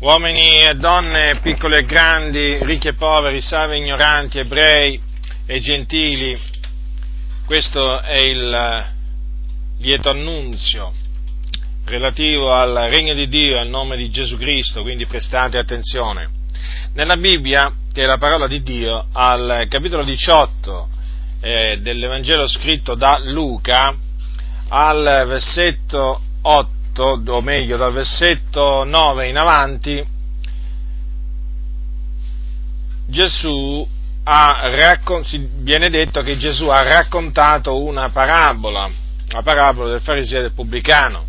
uomini e donne, piccoli e grandi, ricchi e poveri, savi e ignoranti, ebrei e gentili, questo è il lieto annunzio relativo al regno di Dio al nome di Gesù Cristo, quindi prestate attenzione. Nella Bibbia, che è la parola di Dio, al capitolo 18 eh, dell'Evangelo scritto da Luca, al versetto 8, o meglio dal versetto 9 in avanti, Gesù ha raccon- viene detto che Gesù ha raccontato una parabola, la parabola del fariseo del pubblicano.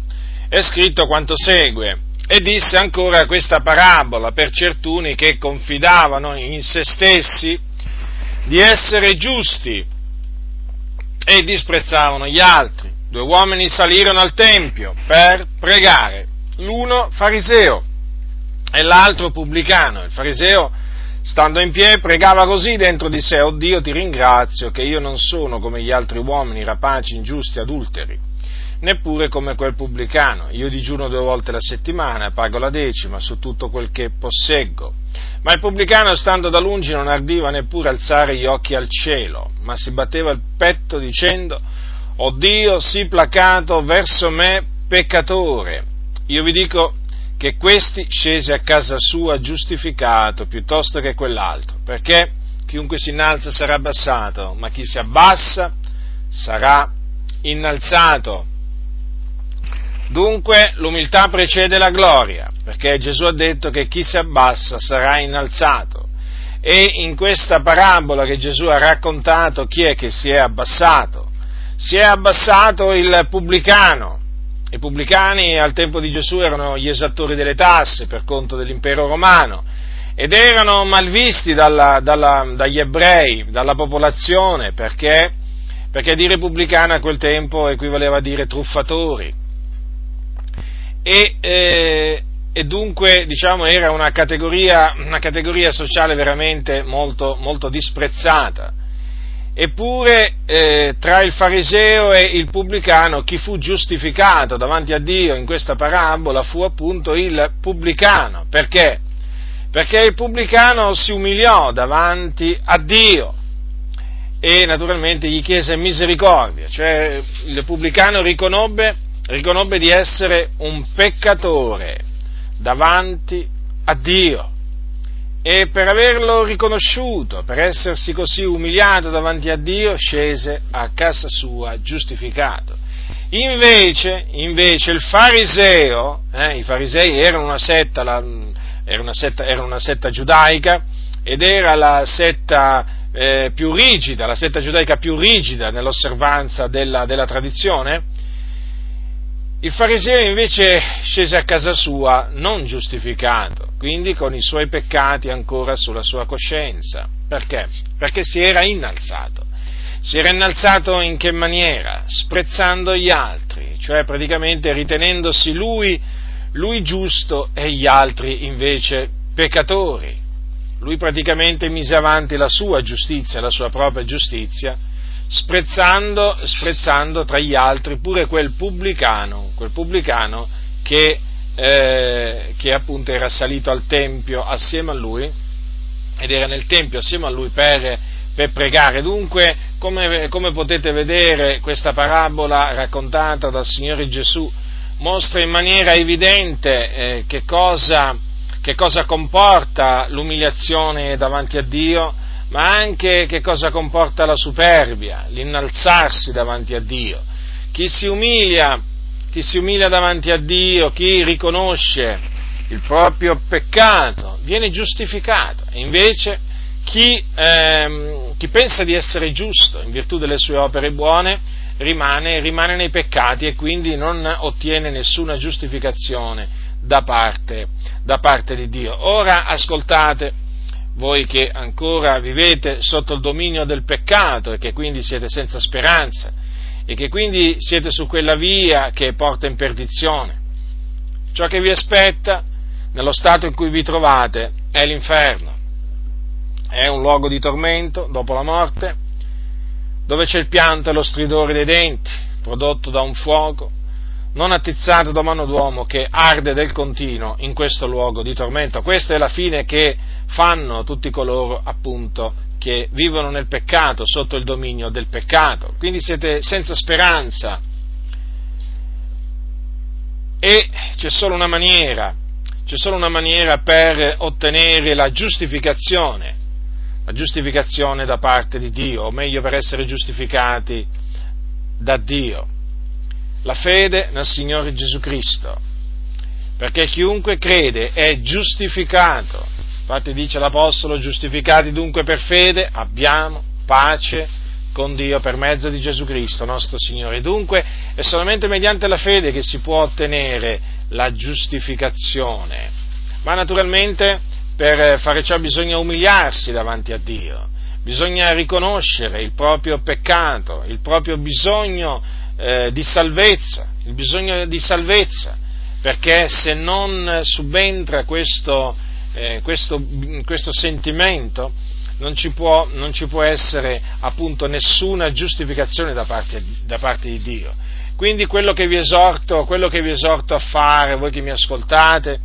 È scritto quanto segue. E disse ancora questa parabola per certuni che confidavano in se stessi di essere giusti e disprezzavano gli altri due uomini salirono al Tempio per pregare, l'uno fariseo e l'altro pubblicano. Il fariseo, stando in piedi, pregava così dentro di sé, oh Dio ti ringrazio che io non sono come gli altri uomini, rapaci, ingiusti, adulteri, neppure come quel pubblicano. Io digiuno due volte la settimana, pago la decima su tutto quel che posseggo. Ma il pubblicano, stando da lungi, non ardiva neppure alzare gli occhi al cielo, ma si batteva il petto dicendo, o Dio, sii placato verso me peccatore. Io vi dico che questi scese a casa sua giustificato piuttosto che quell'altro, perché chiunque si innalza sarà abbassato, ma chi si abbassa sarà innalzato. Dunque l'umiltà precede la gloria, perché Gesù ha detto che chi si abbassa sarà innalzato. E in questa parabola che Gesù ha raccontato chi è che si è abbassato? Si è abbassato il pubblicano. I pubblicani al tempo di Gesù erano gli esattori delle tasse per conto dell'impero romano ed erano malvisti dalla, dalla, dagli ebrei, dalla popolazione, perché, perché dire pubblicano a quel tempo equivaleva a dire truffatori. E, eh, e dunque diciamo, era una categoria, una categoria sociale veramente molto, molto disprezzata. Eppure eh, tra il fariseo e il pubblicano chi fu giustificato davanti a Dio in questa parabola fu appunto il pubblicano. Perché? Perché il pubblicano si umiliò davanti a Dio e naturalmente gli chiese misericordia, cioè il pubblicano riconobbe, riconobbe di essere un peccatore davanti a Dio e per averlo riconosciuto, per essersi così umiliato davanti a Dio, scese a casa sua giustificato. Invece, invece il fariseo, eh, i farisei erano una setta, la, era, una setta, era una setta giudaica ed era la setta eh, più rigida, la setta giudaica più rigida nell'osservanza della, della tradizione, il fariseo invece scese a casa sua non giustificato, quindi con i suoi peccati ancora sulla sua coscienza. Perché? Perché si era innalzato. Si era innalzato in che maniera? Sprezzando gli altri, cioè praticamente ritenendosi lui, lui giusto e gli altri invece peccatori. Lui praticamente mise avanti la sua giustizia, la sua propria giustizia, sprezzando, sprezzando tra gli altri pure quel pubblicano, quel pubblicano che, eh, che appunto era salito al Tempio assieme a lui ed era nel Tempio assieme a lui per, per pregare. Dunque, come, come, potete vedere, questa parabola raccontata dal Signore Gesù mostra in maniera evidente eh, che, cosa, che cosa comporta l'umiliazione davanti a Dio ma anche che cosa comporta la superbia, l'innalzarsi davanti a Dio. Chi si umilia, chi si umilia davanti a Dio, chi riconosce il proprio peccato, viene giustificato. E invece chi, ehm, chi pensa di essere giusto in virtù delle sue opere buone, rimane, rimane nei peccati e quindi non ottiene nessuna giustificazione da parte, da parte di Dio. Ora ascoltate voi che ancora vivete sotto il dominio del peccato e che quindi siete senza speranza e che quindi siete su quella via che porta in perdizione. Ciò che vi aspetta nello stato in cui vi trovate è l'inferno, è un luogo di tormento dopo la morte, dove c'è il pianto e lo stridore dei denti, prodotto da un fuoco, non attizzato da mano d'uomo che arde del continuo in questo luogo di tormento. Questa è la fine che fanno tutti coloro appunto che vivono nel peccato, sotto il dominio del peccato. Quindi siete senza speranza. E c'è solo una maniera, c'è solo una maniera per ottenere la giustificazione, la giustificazione da parte di Dio, o meglio per essere giustificati da Dio la fede nel Signore Gesù Cristo, perché chiunque crede è giustificato. Infatti dice l'Apostolo, giustificati dunque per fede abbiamo pace con Dio per mezzo di Gesù Cristo, nostro Signore. Dunque è solamente mediante la fede che si può ottenere la giustificazione. Ma naturalmente per fare ciò bisogna umiliarsi davanti a Dio, bisogna riconoscere il proprio peccato, il proprio bisogno eh, di salvezza, il bisogno di salvezza, perché se non subentra questo, eh, questo, questo sentimento non ci, può, non ci, può, essere appunto nessuna giustificazione da parte, da parte di Dio. Quindi quello che, esorto, quello che vi esorto a fare, voi che mi ascoltate,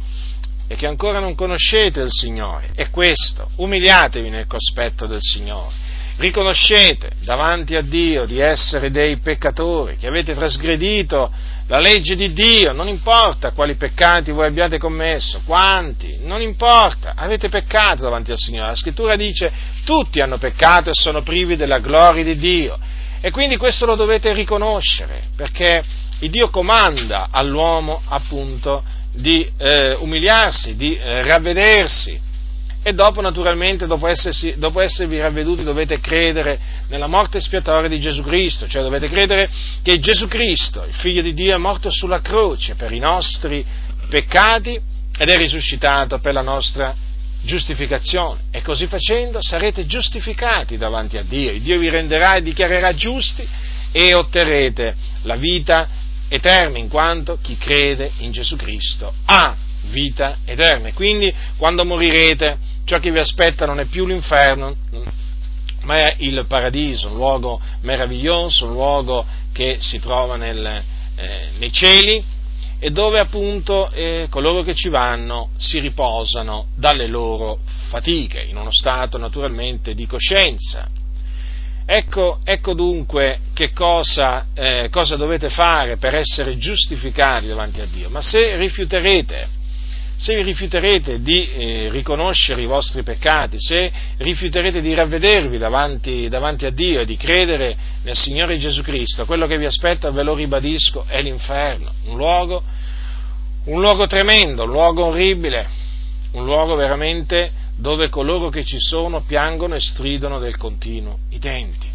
e che ancora non conoscete il Signore, è questo, umiliatevi nel cospetto del Signore riconoscete davanti a Dio di essere dei peccatori, che avete trasgredito la legge di Dio, non importa quali peccati voi abbiate commesso, quanti, non importa, avete peccato davanti al Signore. La scrittura dice tutti hanno peccato e sono privi della gloria di Dio. E quindi questo lo dovete riconoscere, perché Dio comanda all'uomo appunto di eh, umiliarsi, di eh, ravvedersi, e dopo naturalmente, dopo, essersi, dopo esservi ravveduti, dovete credere nella morte espiatoria di Gesù Cristo, cioè dovete credere che Gesù Cristo, il Figlio di Dio, è morto sulla croce per i nostri peccati ed è risuscitato per la nostra giustificazione. E così facendo sarete giustificati davanti a Dio. Il Dio vi renderà e dichiarerà giusti e otterrete la vita eterna, in quanto chi crede in Gesù Cristo ha vita eterna. Quindi quando morirete ciò che vi aspetta non è più l'inferno, ma è il paradiso, un luogo meraviglioso, un luogo che si trova nel, eh, nei cieli e dove appunto eh, coloro che ci vanno si riposano dalle loro fatiche, in uno stato naturalmente di coscienza. Ecco, ecco dunque che cosa, eh, cosa dovete fare per essere giustificati davanti a Dio, ma se rifiuterete se vi rifiuterete di eh, riconoscere i vostri peccati, se rifiuterete di ravvedervi davanti, davanti, a Dio e di credere nel Signore Gesù Cristo, quello che vi aspetta, ve lo ribadisco, è l'inferno, un luogo, un luogo tremendo, un luogo orribile, un luogo veramente dove coloro che ci sono piangono e stridono del continuo i denti.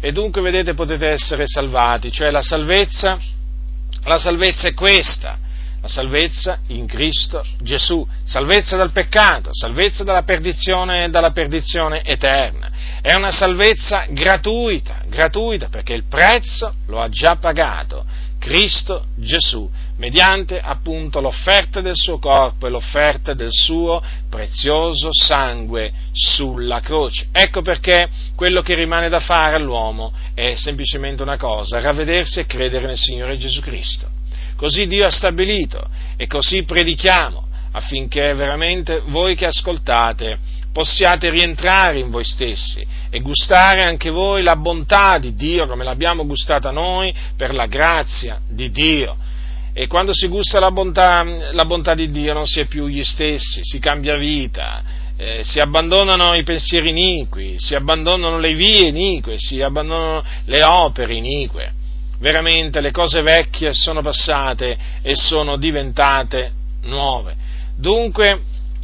E dunque, vedete, potete essere salvati, cioè la salvezza, la salvezza è questa la salvezza in Cristo Gesù, salvezza dal peccato, salvezza dalla perdizione, dalla perdizione eterna. È una salvezza gratuita, gratuita perché il prezzo lo ha già pagato Cristo Gesù, mediante appunto l'offerta del suo corpo e l'offerta del suo prezioso sangue sulla croce. Ecco perché quello che rimane da fare all'uomo è semplicemente una cosa, ravvedersi e credere nel Signore Gesù Cristo Così Dio ha stabilito e così predichiamo affinché veramente voi che ascoltate possiate rientrare in voi stessi e gustare anche voi la bontà di Dio come l'abbiamo gustata noi per la grazia di Dio. E quando si gusta la bontà, la bontà di Dio non si è più gli stessi, si cambia vita, eh, si abbandonano i pensieri iniqui, si abbandonano le vie inique, si abbandonano le opere inique veramente le cose vecchie sono passate e sono diventate nuove. Dunque,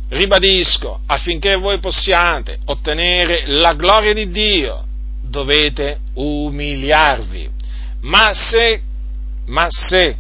ribadisco, affinché voi possiate ottenere la gloria di Dio, dovete umiliarvi. Ma se, ma se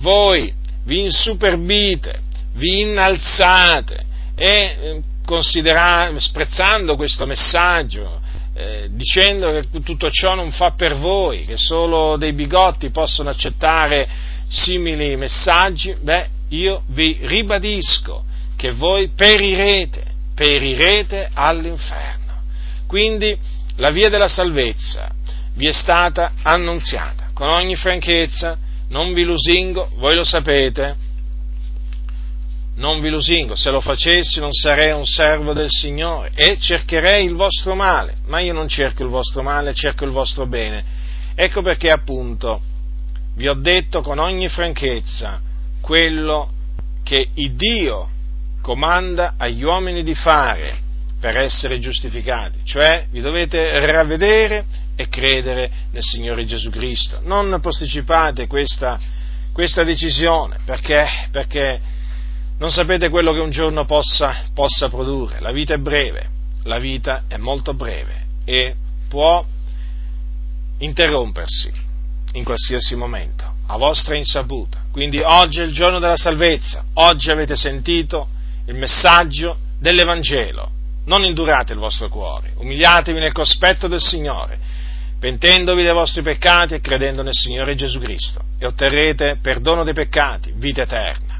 voi vi insuperbite, vi innalzate e eh, sprezzando questo messaggio, eh, dicendo che tutto ciò non fa per voi, che solo dei bigotti possono accettare simili messaggi, beh, io vi ribadisco che voi perirete, perirete all'inferno. Quindi la via della salvezza vi è stata annunziata con ogni franchezza, non vi lusingo, voi lo sapete, non vi lusingo, se lo facessi non sarei un servo del Signore e cercherei il vostro male, ma io non cerco il vostro male, cerco il vostro bene. Ecco perché appunto vi ho detto con ogni franchezza quello che il Dio comanda agli uomini di fare per essere giustificati, cioè vi dovete ravvedere e credere nel Signore Gesù Cristo. Non posticipate questa, questa decisione perché, perché, non sapete quello che un giorno possa, possa produrre. La vita è breve, la vita è molto breve e può interrompersi in qualsiasi momento, a vostra insaputa. Quindi oggi è il giorno della salvezza, oggi avete sentito il messaggio dell'Evangelo. Non indurate il vostro cuore, umiliatevi nel cospetto del Signore, pentendovi dei vostri peccati e credendo nel Signore Gesù Cristo, e otterrete perdono dei peccati, vita eterna.